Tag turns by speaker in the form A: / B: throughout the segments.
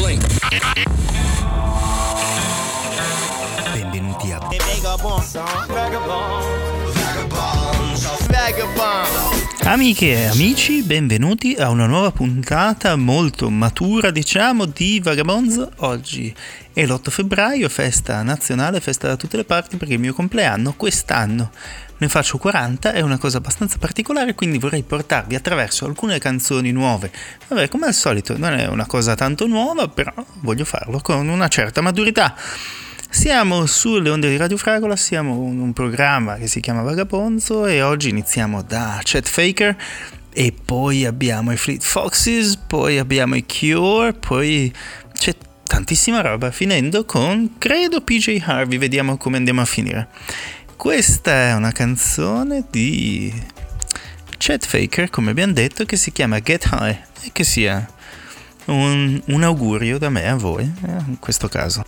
A: Blink.
B: Benvenuti a Amiche e amici, benvenuti a una nuova puntata molto matura, diciamo, di Vagabonzo. Oggi è l'8 febbraio, festa nazionale, festa da tutte le parti perché è il mio compleanno. Quest'anno ne faccio 40, è una cosa abbastanza particolare, quindi vorrei portarvi attraverso alcune canzoni nuove. Vabbè, come al solito, non è una cosa tanto nuova, però voglio farlo con una certa maturità. Siamo sulle onde di Radio Fragola, siamo in un programma che si chiama Vagabonzo e oggi iniziamo da Chet Faker e poi abbiamo i Fleet Foxes, poi abbiamo i Cure, poi c'è tantissima roba, finendo con credo PJ Harvey, vediamo come andiamo a finire. Questa è una canzone di Chet Faker, come abbiamo detto, che si chiama Get High e che sia un, un augurio da me a voi, eh, in questo caso.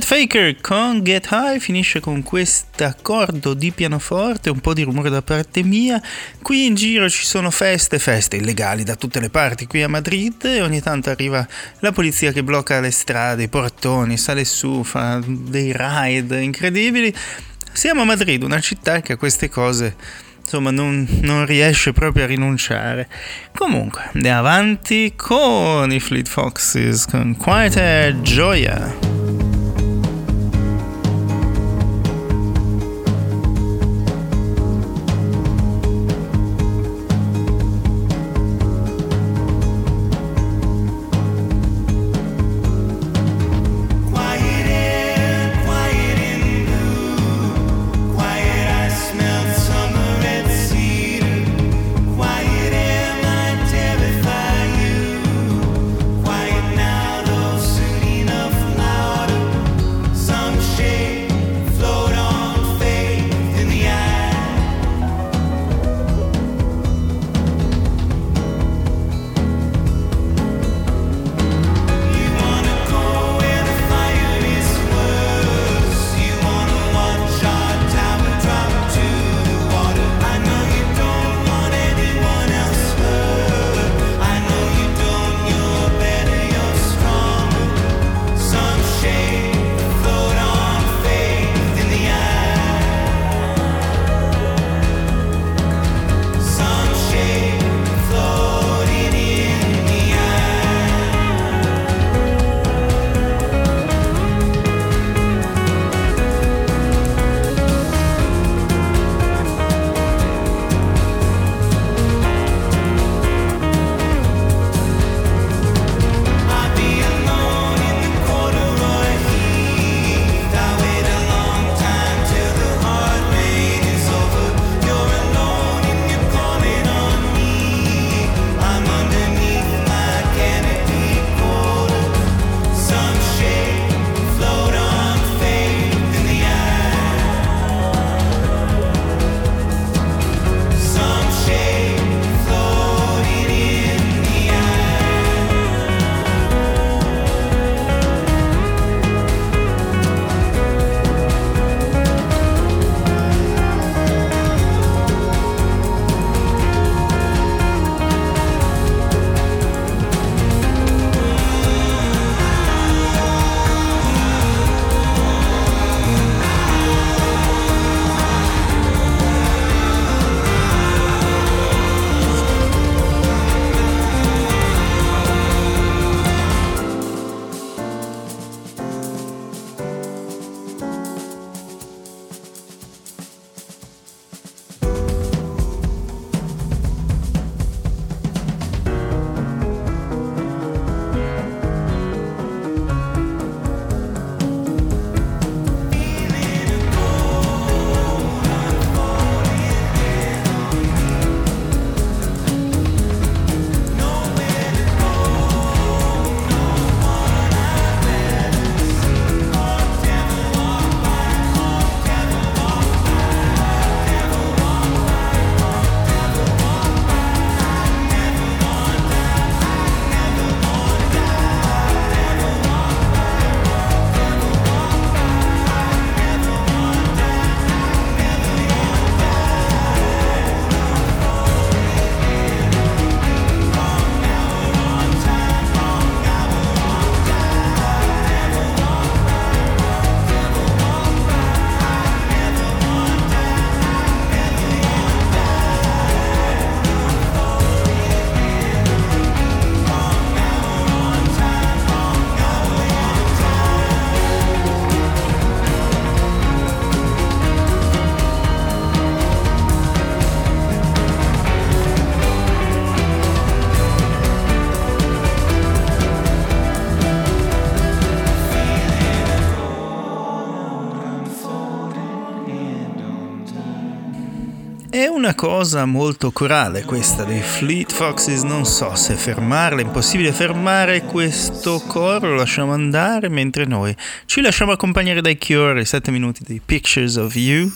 C: Chad Faker con Get High finisce con questo accordo di pianoforte, un po' di rumore da parte mia. Qui in giro ci sono feste, feste illegali da tutte le parti qui a Madrid e ogni tanto arriva la polizia che blocca le strade, i portoni, sale su, fa dei raid incredibili. Siamo a Madrid, una città che a queste cose insomma non, non, riesce proprio a rinunciare. Comunque, andiamo avanti con i Fleet Foxes, con Quiet Air Gioia. Una cosa molto corale questa dei Fleet Foxes, non so se fermarla, è impossibile fermare questo coro, lo lasciamo andare mentre noi ci lasciamo accompagnare dai Cure, i 7 minuti di Pictures of You.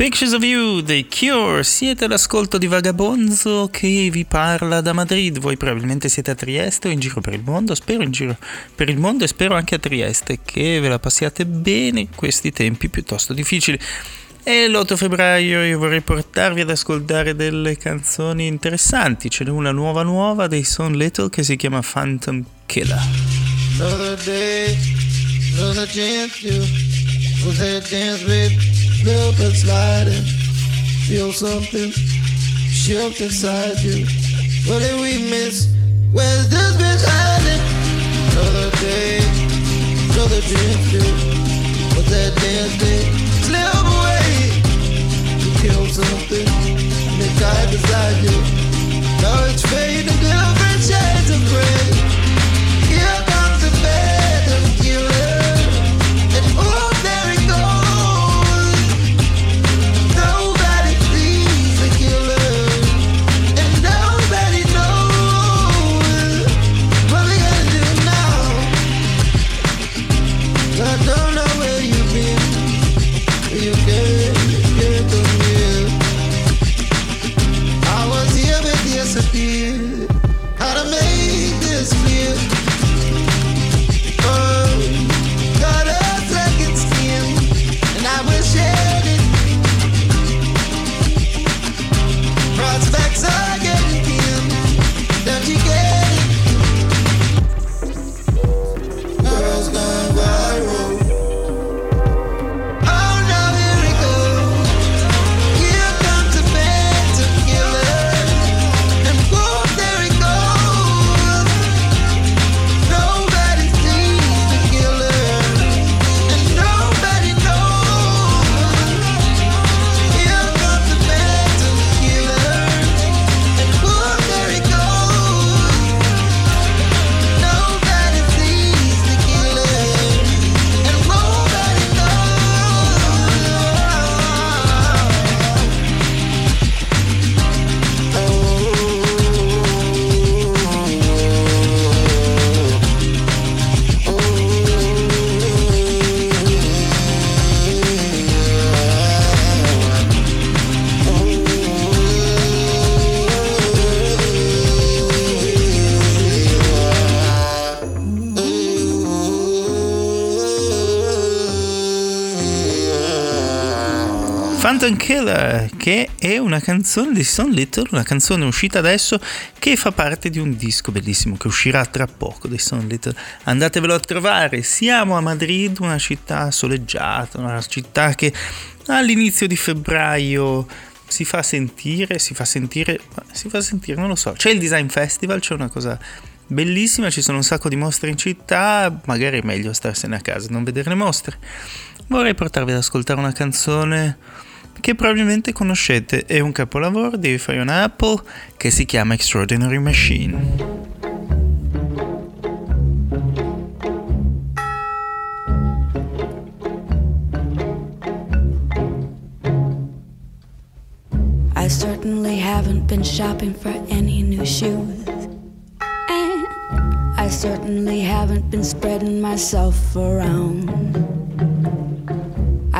D: Pictures of You, The Cure, siete all'ascolto di Vagabonzo che vi parla da Madrid, voi probabilmente siete a Trieste o in giro per il mondo, spero in giro per il mondo e spero anche a Trieste che ve la passiate bene in questi tempi piuttosto difficili. E l'8 febbraio io vorrei portarvi ad ascoltare delle canzoni interessanti, ce n'è una nuova nuova dei Son Little che si chiama Phantom Killer. Another day, another slip and sliding. Feel something shift inside you. What did we miss? Where's this been hiding? Another day, another dream too. What's that dance day? Slip away. You kill something and it died beside you. Now it's fading different shades of gray. Phantom Killer, che è una canzone di Son Little, una canzone uscita adesso che fa parte di un disco bellissimo che uscirà tra poco di Son Little. Andatevelo a trovare. Siamo a Madrid, una città soleggiata, una città che all'inizio di febbraio si fa sentire, si fa sentire, si fa sentire, non lo so. C'è il Design Festival, c'è una cosa bellissima, ci sono un sacco di mostre in città, magari è meglio starsene a casa, non vedere le mostre. Vorrei portarvi ad ascoltare una canzone che probabilmente conoscete, è un capolavoro di Fiona Apple che si chiama Extraordinary Machine. I certainly haven't been shopping for any new shoes. And I certainly haven't been spreading myself around.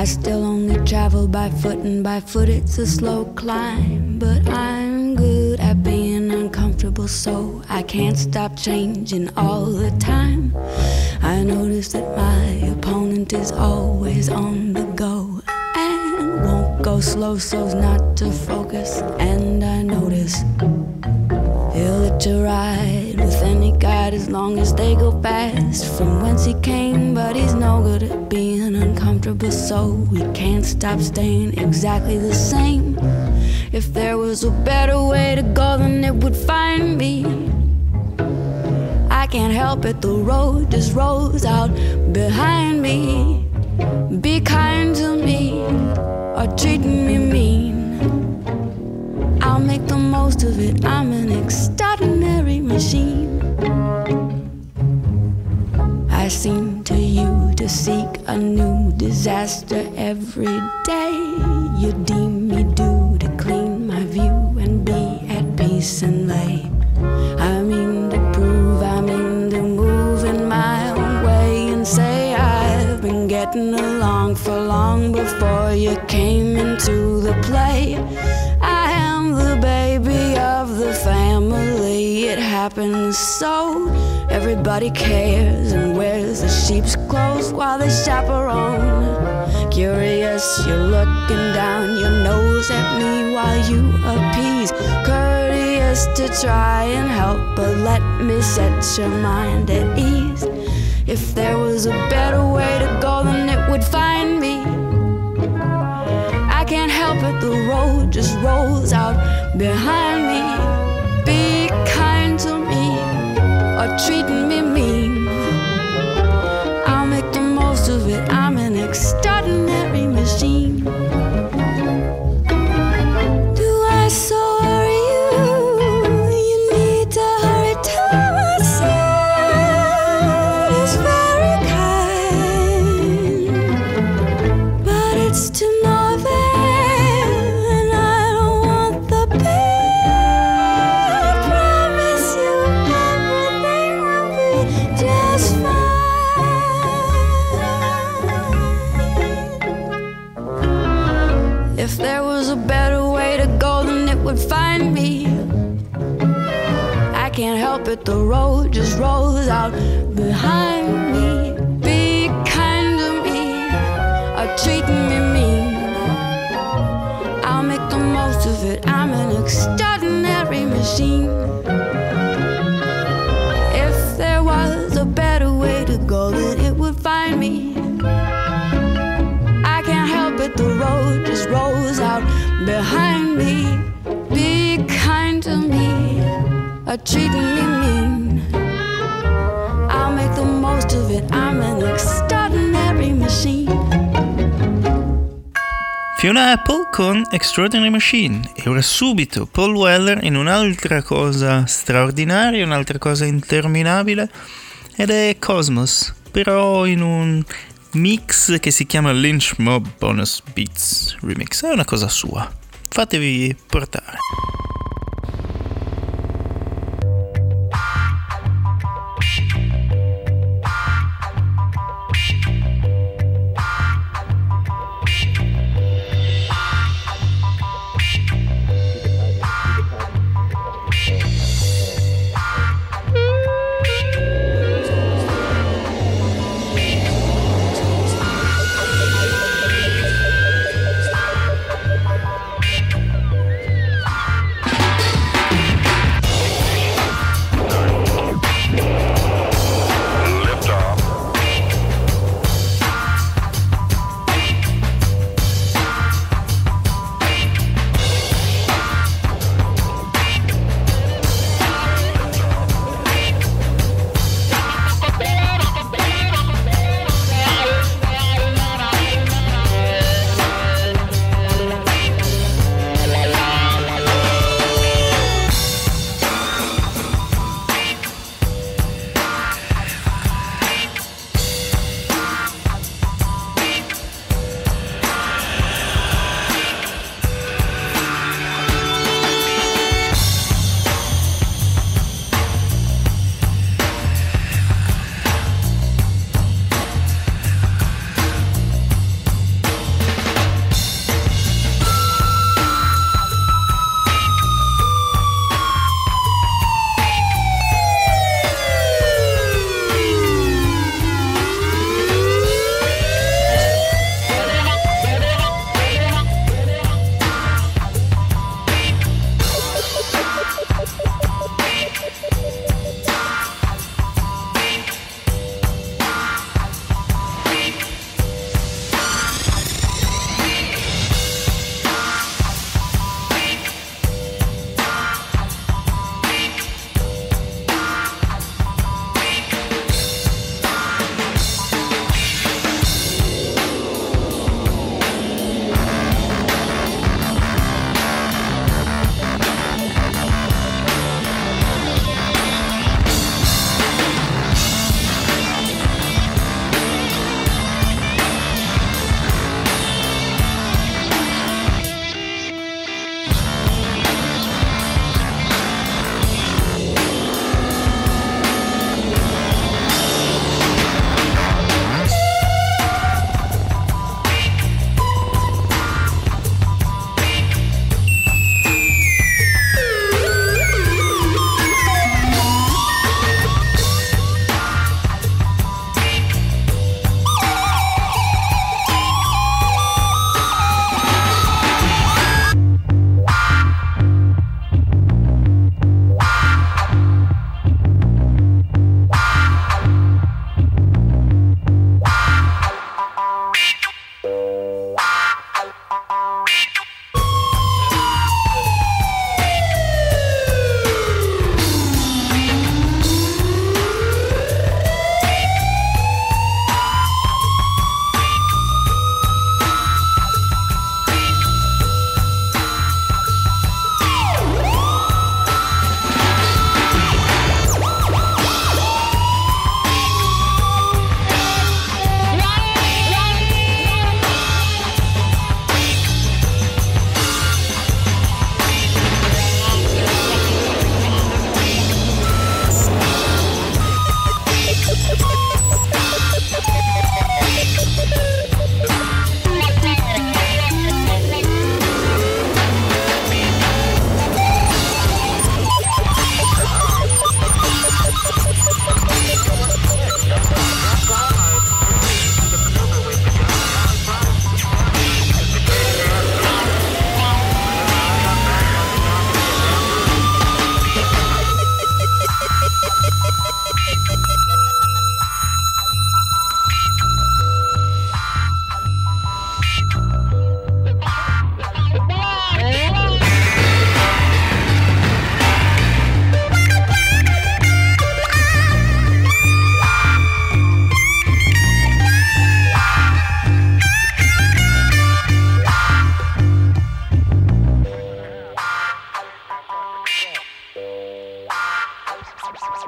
D: I still only travel by foot, and by foot it's a slow climb. But I'm good at being uncomfortable, so I can't stop changing all the time. I notice that my opponent is always on the go and won't go slow so's not to focus. And I notice he'll let you ride with any guide as long as they go fast from whence he came. But he's no good at being uncomfortable, so we can't stop staying exactly the same. If there was a better way to go, then it would find me. I can't help it, the road just rolls out behind me. Be kind to me or treat me mean. I'll make the most of it. I'm an extraordinary machine. I seem to you to seek a new disaster every day. You deem me due to clean my view and be at peace and lay. I mean to prove I mean to move in my own way and say I've been getting along for long before
E: so everybody cares and wears the sheep's clothes while they chaperone. Curious, you're looking down your nose at me while you appease. Courteous to try and help, but let me set your mind at ease. If there was a better way to go, then it would find me. I can't help it, the road just rolls out behind me. Or treating me mean. Me. I can't help it, the road just rolls out behind me. Be kind to me, or treating me mean. I'll make the most of it, I'm an extraordinary machine. If there was a better way to go, then it would find me. I can't help it, the road just rolls out behind or treating me mean. I'll make the most of it, I'm an extraordinary machine.
F: Fiona Apple con Extraordinary Machine e ora subito Paul Weller in un'altra cosa straordinaria, un'altra cosa interminabile ed è Cosmos, però in un mix che si chiama Lynch Mob Bonus Beats Remix, è una cosa sua, fatevi portare. They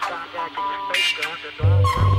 F: contacted the space guns.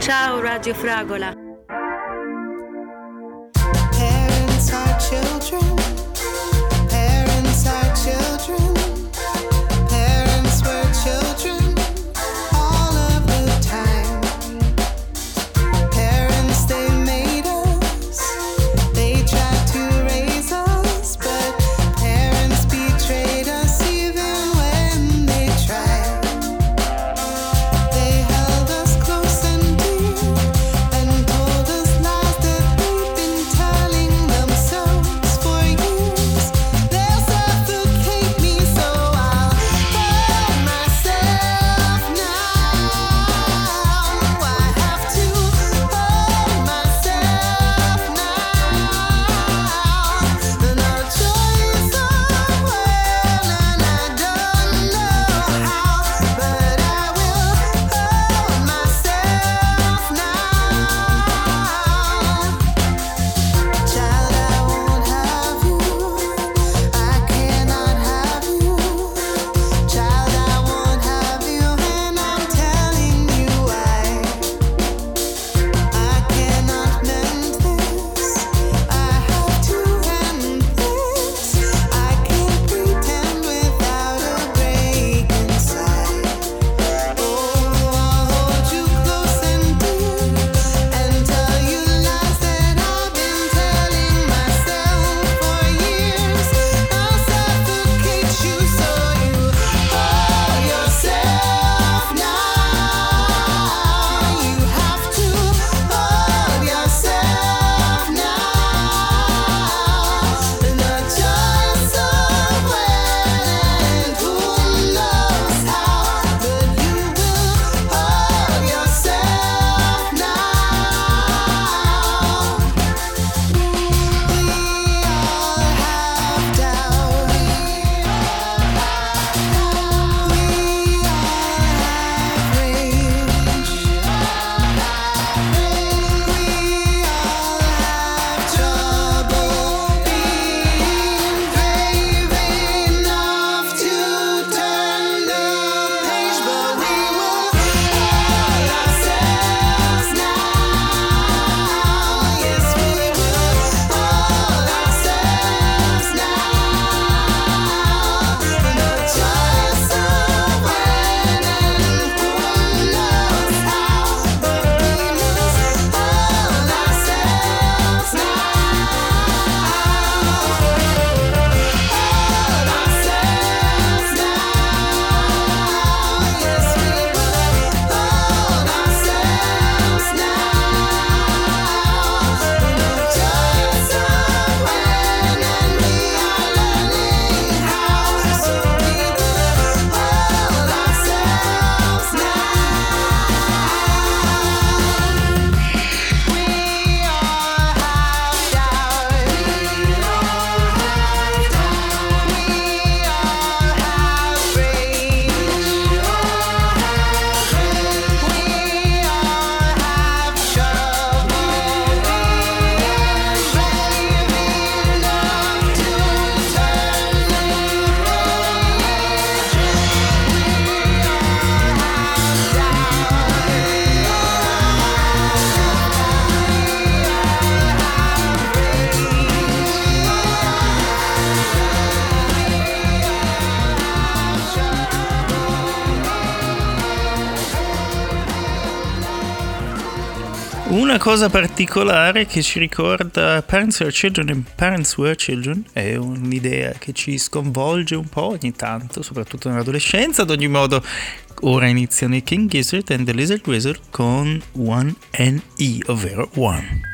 D: Ciao Radio Fragola.
F: Cosa particolare che ci ricorda Parents Were Children e Parents Were Children è un'idea che ci sconvolge un po' ogni tanto, soprattutto nell'adolescenza. Ad ogni modo, ora iniziano i King Gizzard and the Lizard Wizard con One N-E, ovvero One.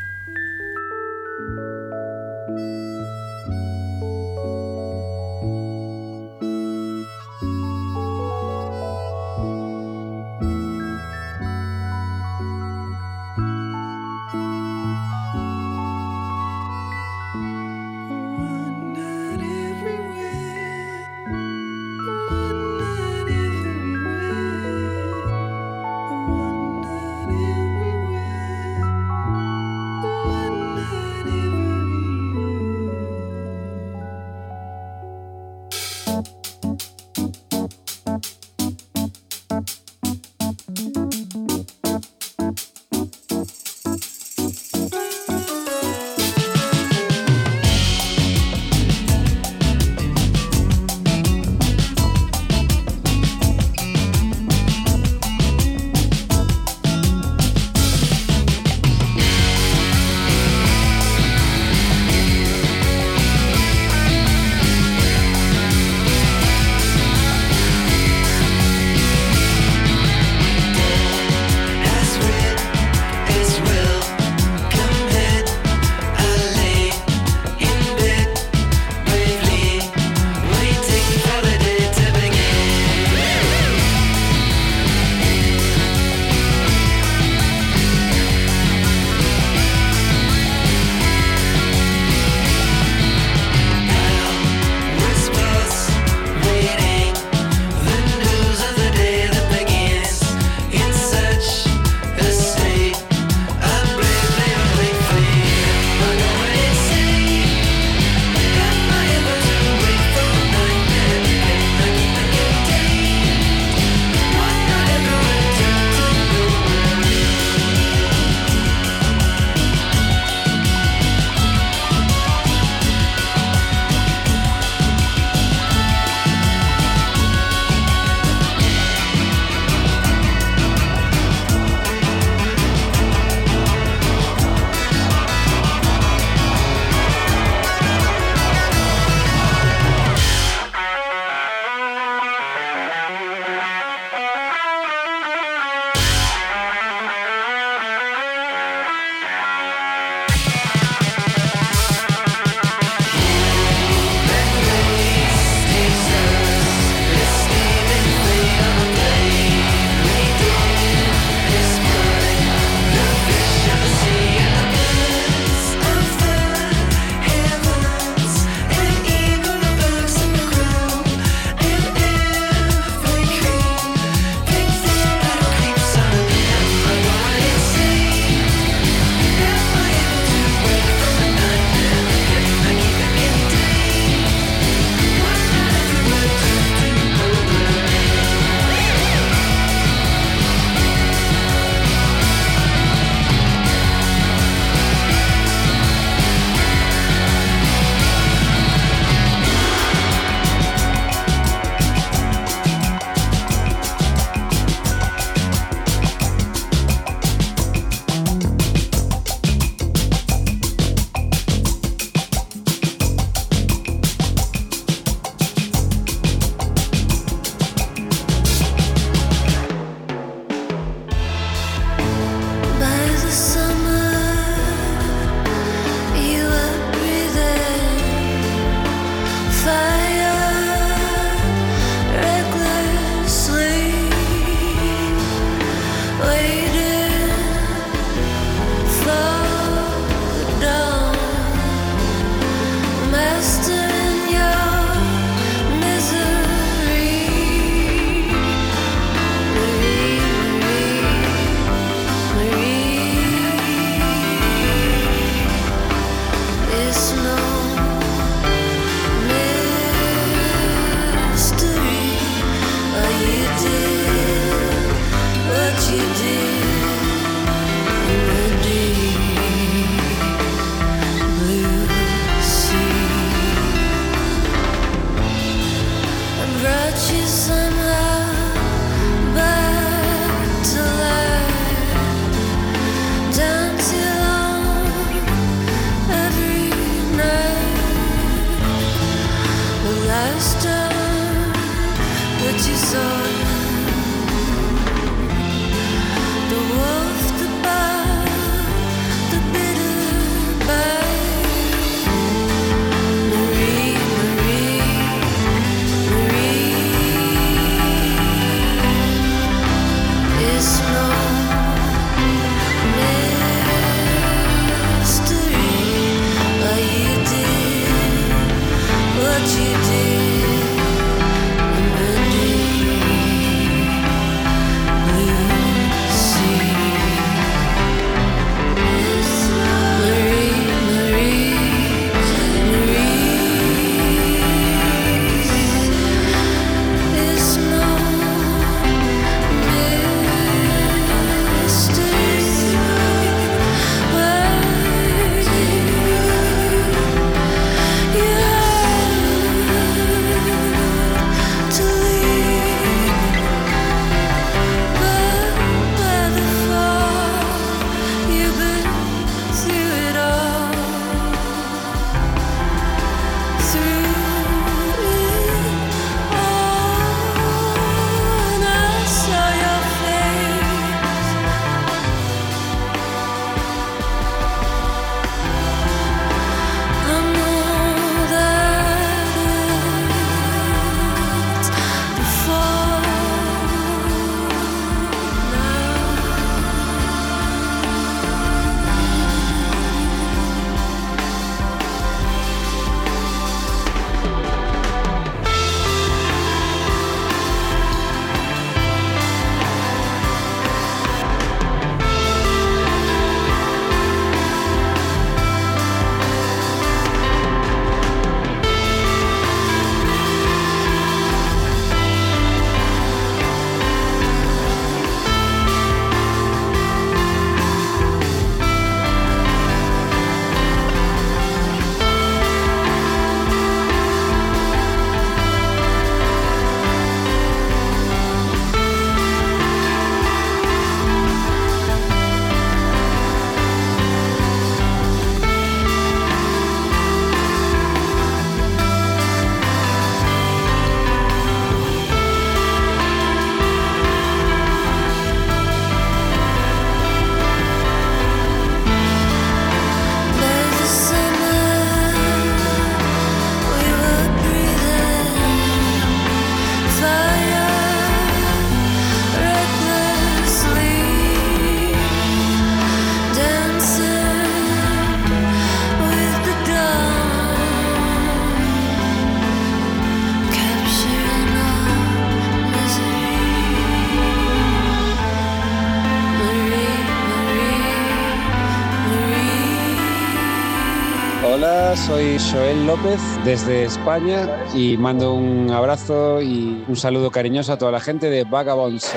G: Desde España y mando un abrazo y un saludo cariñoso a toda la gente de Vagabonds.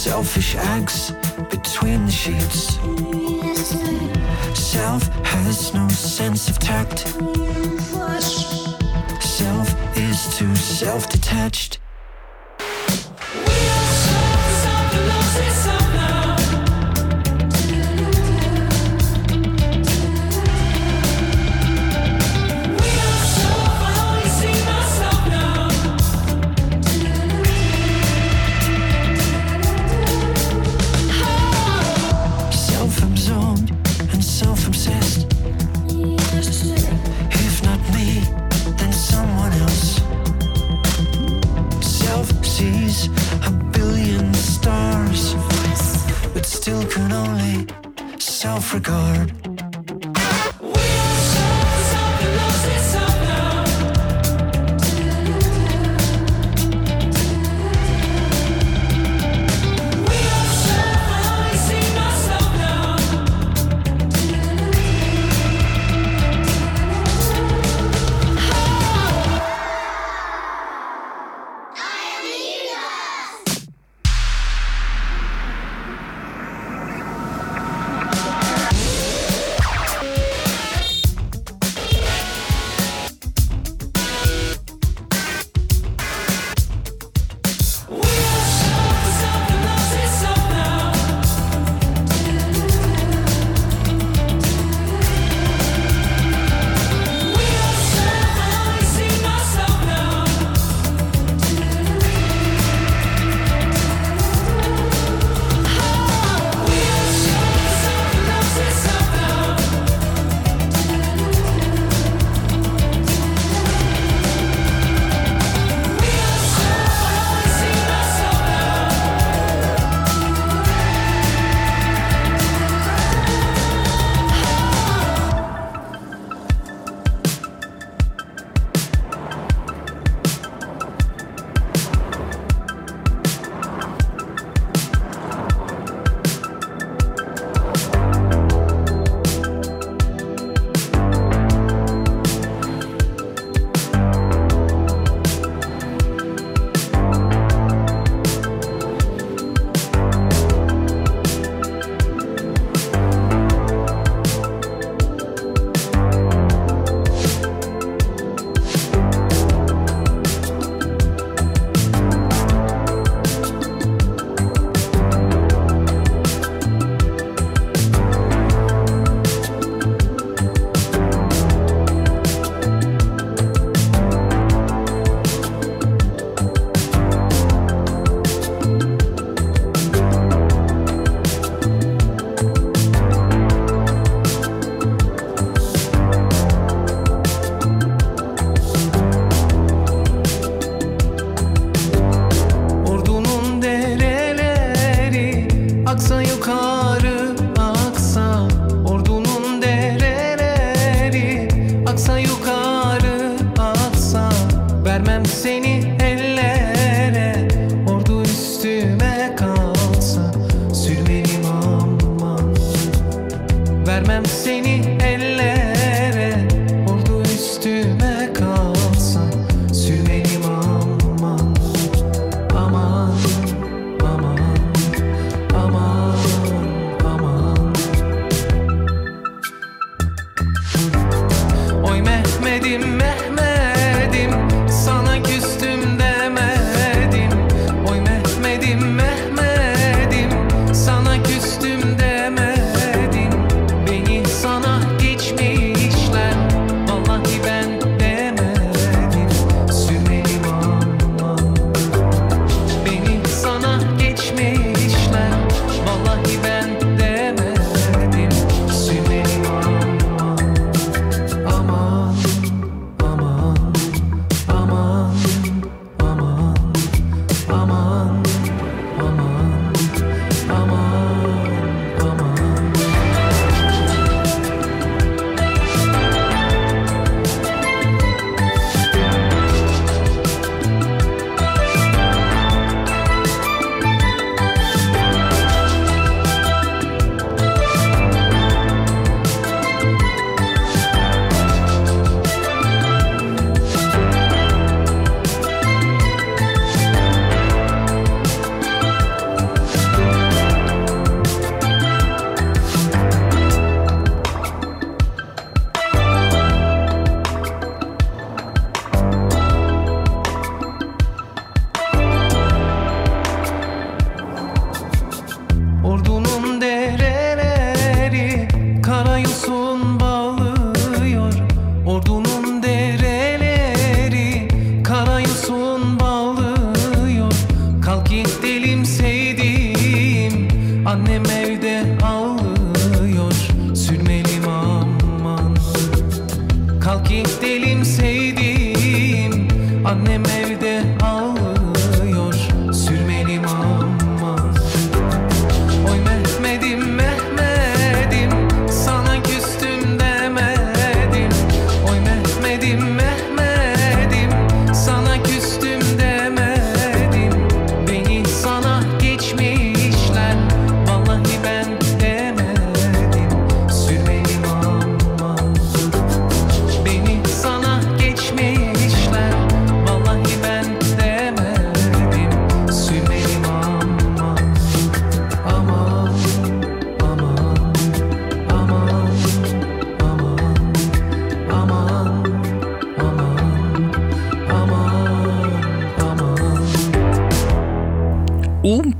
C: selfish acts between the sheets. Self has no sense of tact. Self is too self
F: detached.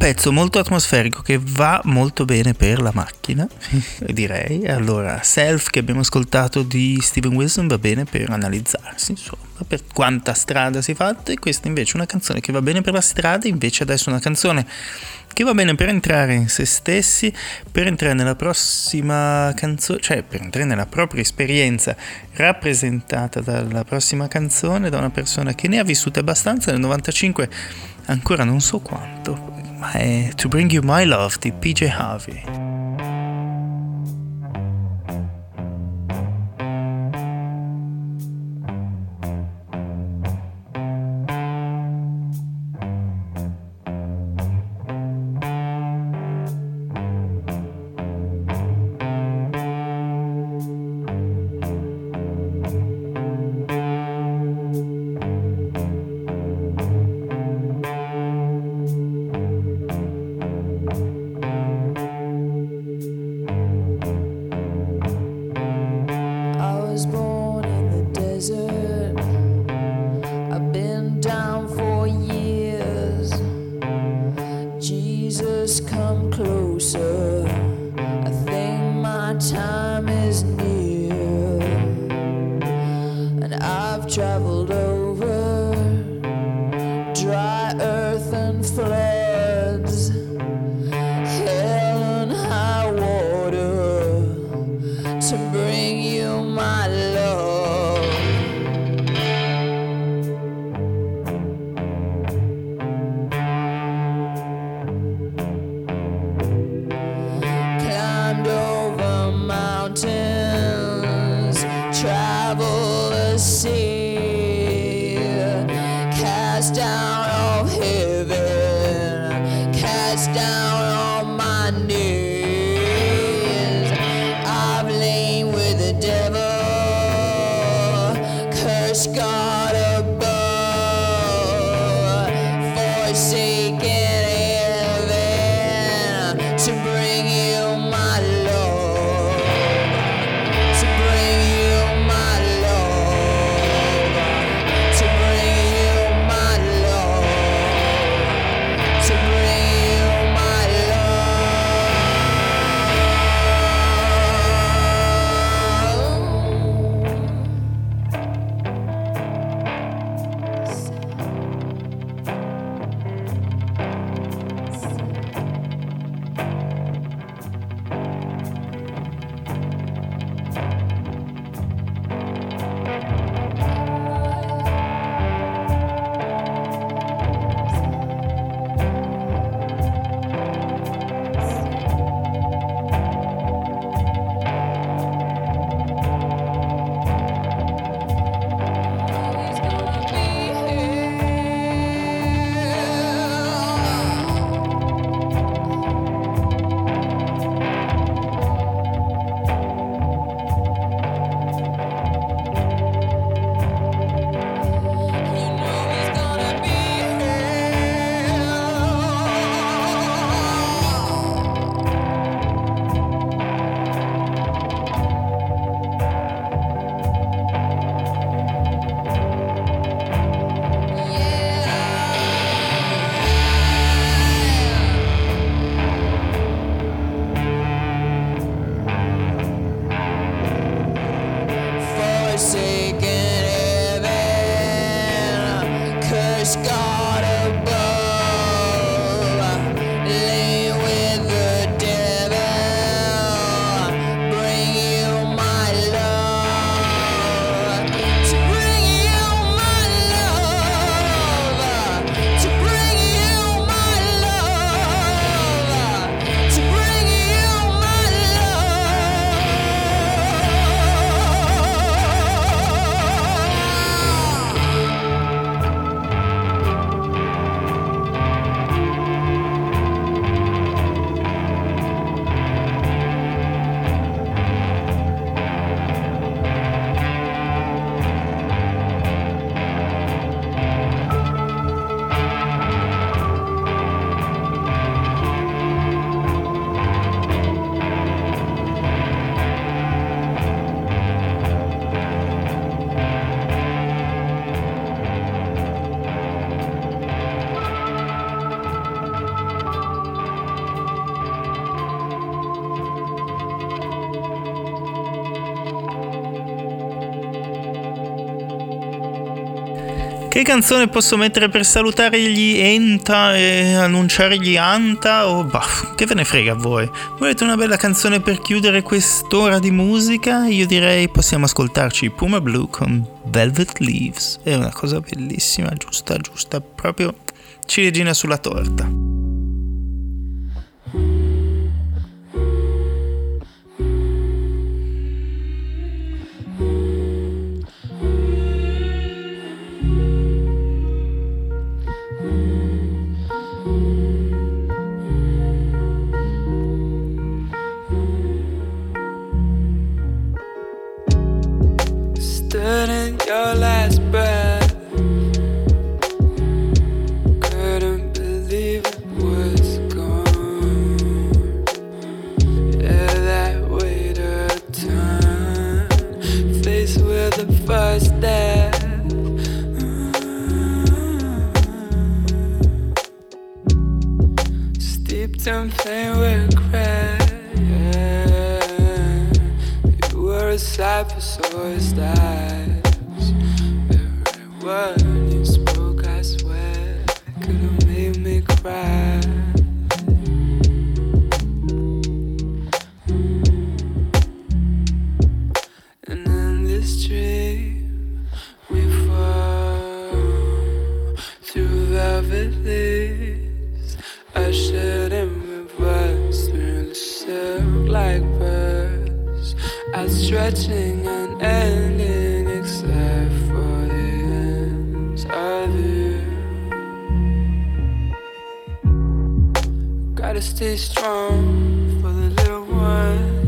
F: Pezzo molto atmosferico che va molto bene per la macchina, direi. Allora, Self che abbiamo ascoltato di Steven Wilson va bene per analizzarsi, insomma, per quanta strada si è fatta e questa invece è una canzone che va bene per la strada, invece adesso è una canzone che va bene per entrare in se stessi, per entrare nella prossima canzone, cioè per entrare nella propria esperienza rappresentata dalla prossima canzone da una persona che ne ha vissute abbastanza nel 95, ancora non so quanto, To Bring You My Love the PJ Harvey.
E: just come close.
F: Che canzone posso mettere per salutare gli Enta e annunciare gli Anta? O oh, bah, che ve ne frega a voi? Volete una bella canzone per chiudere quest'ora di musica? Io direi possiamo ascoltarci Puma Blue con Velvet Leaves. È una cosa bellissima, giusta, giusta, proprio ciliegina sulla torta.
C: for the little one.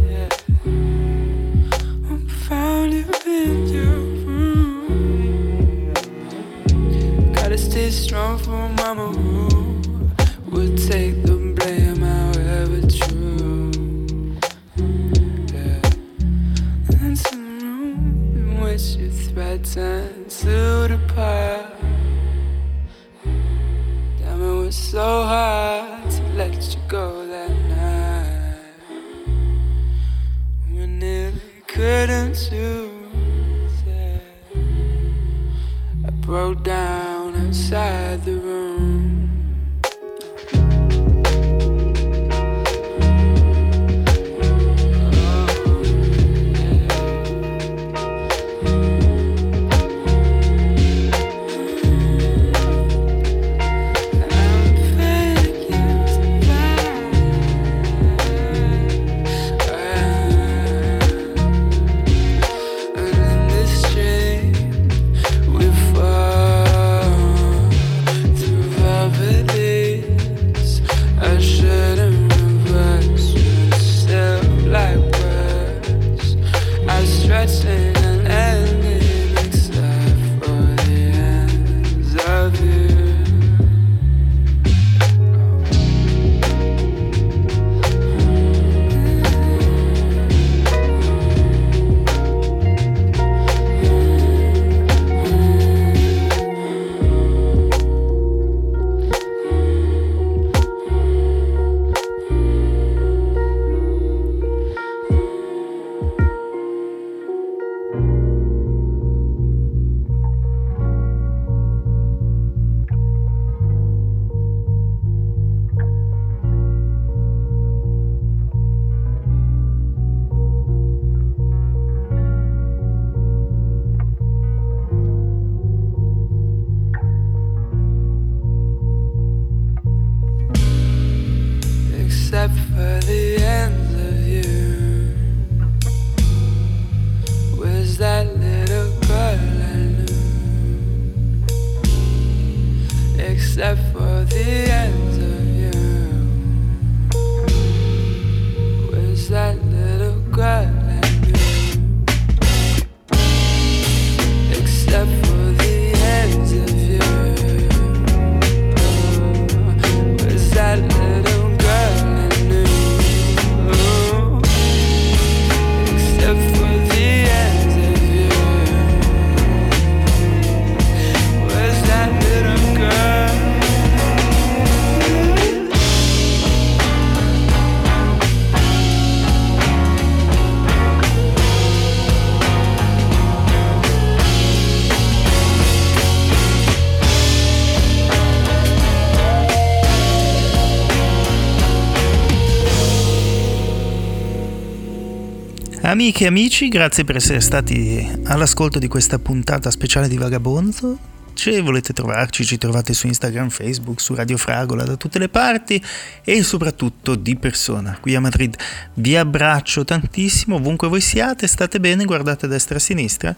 F: Amiche e amici, grazie per essere stati all'ascolto di questa puntata speciale di Vagabonzo. Se volete trovarci, ci trovate su Instagram, Facebook, su Radio Fragola, da tutte le parti e soprattutto di persona. Qui a Madrid vi abbraccio tantissimo, ovunque voi siate, state bene, guardate a destra e a sinistra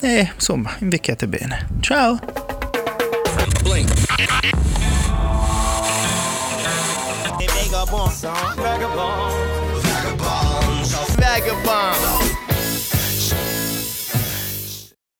F: e insomma invecchiate bene. Ciao!
H: Vagabond. vagabond.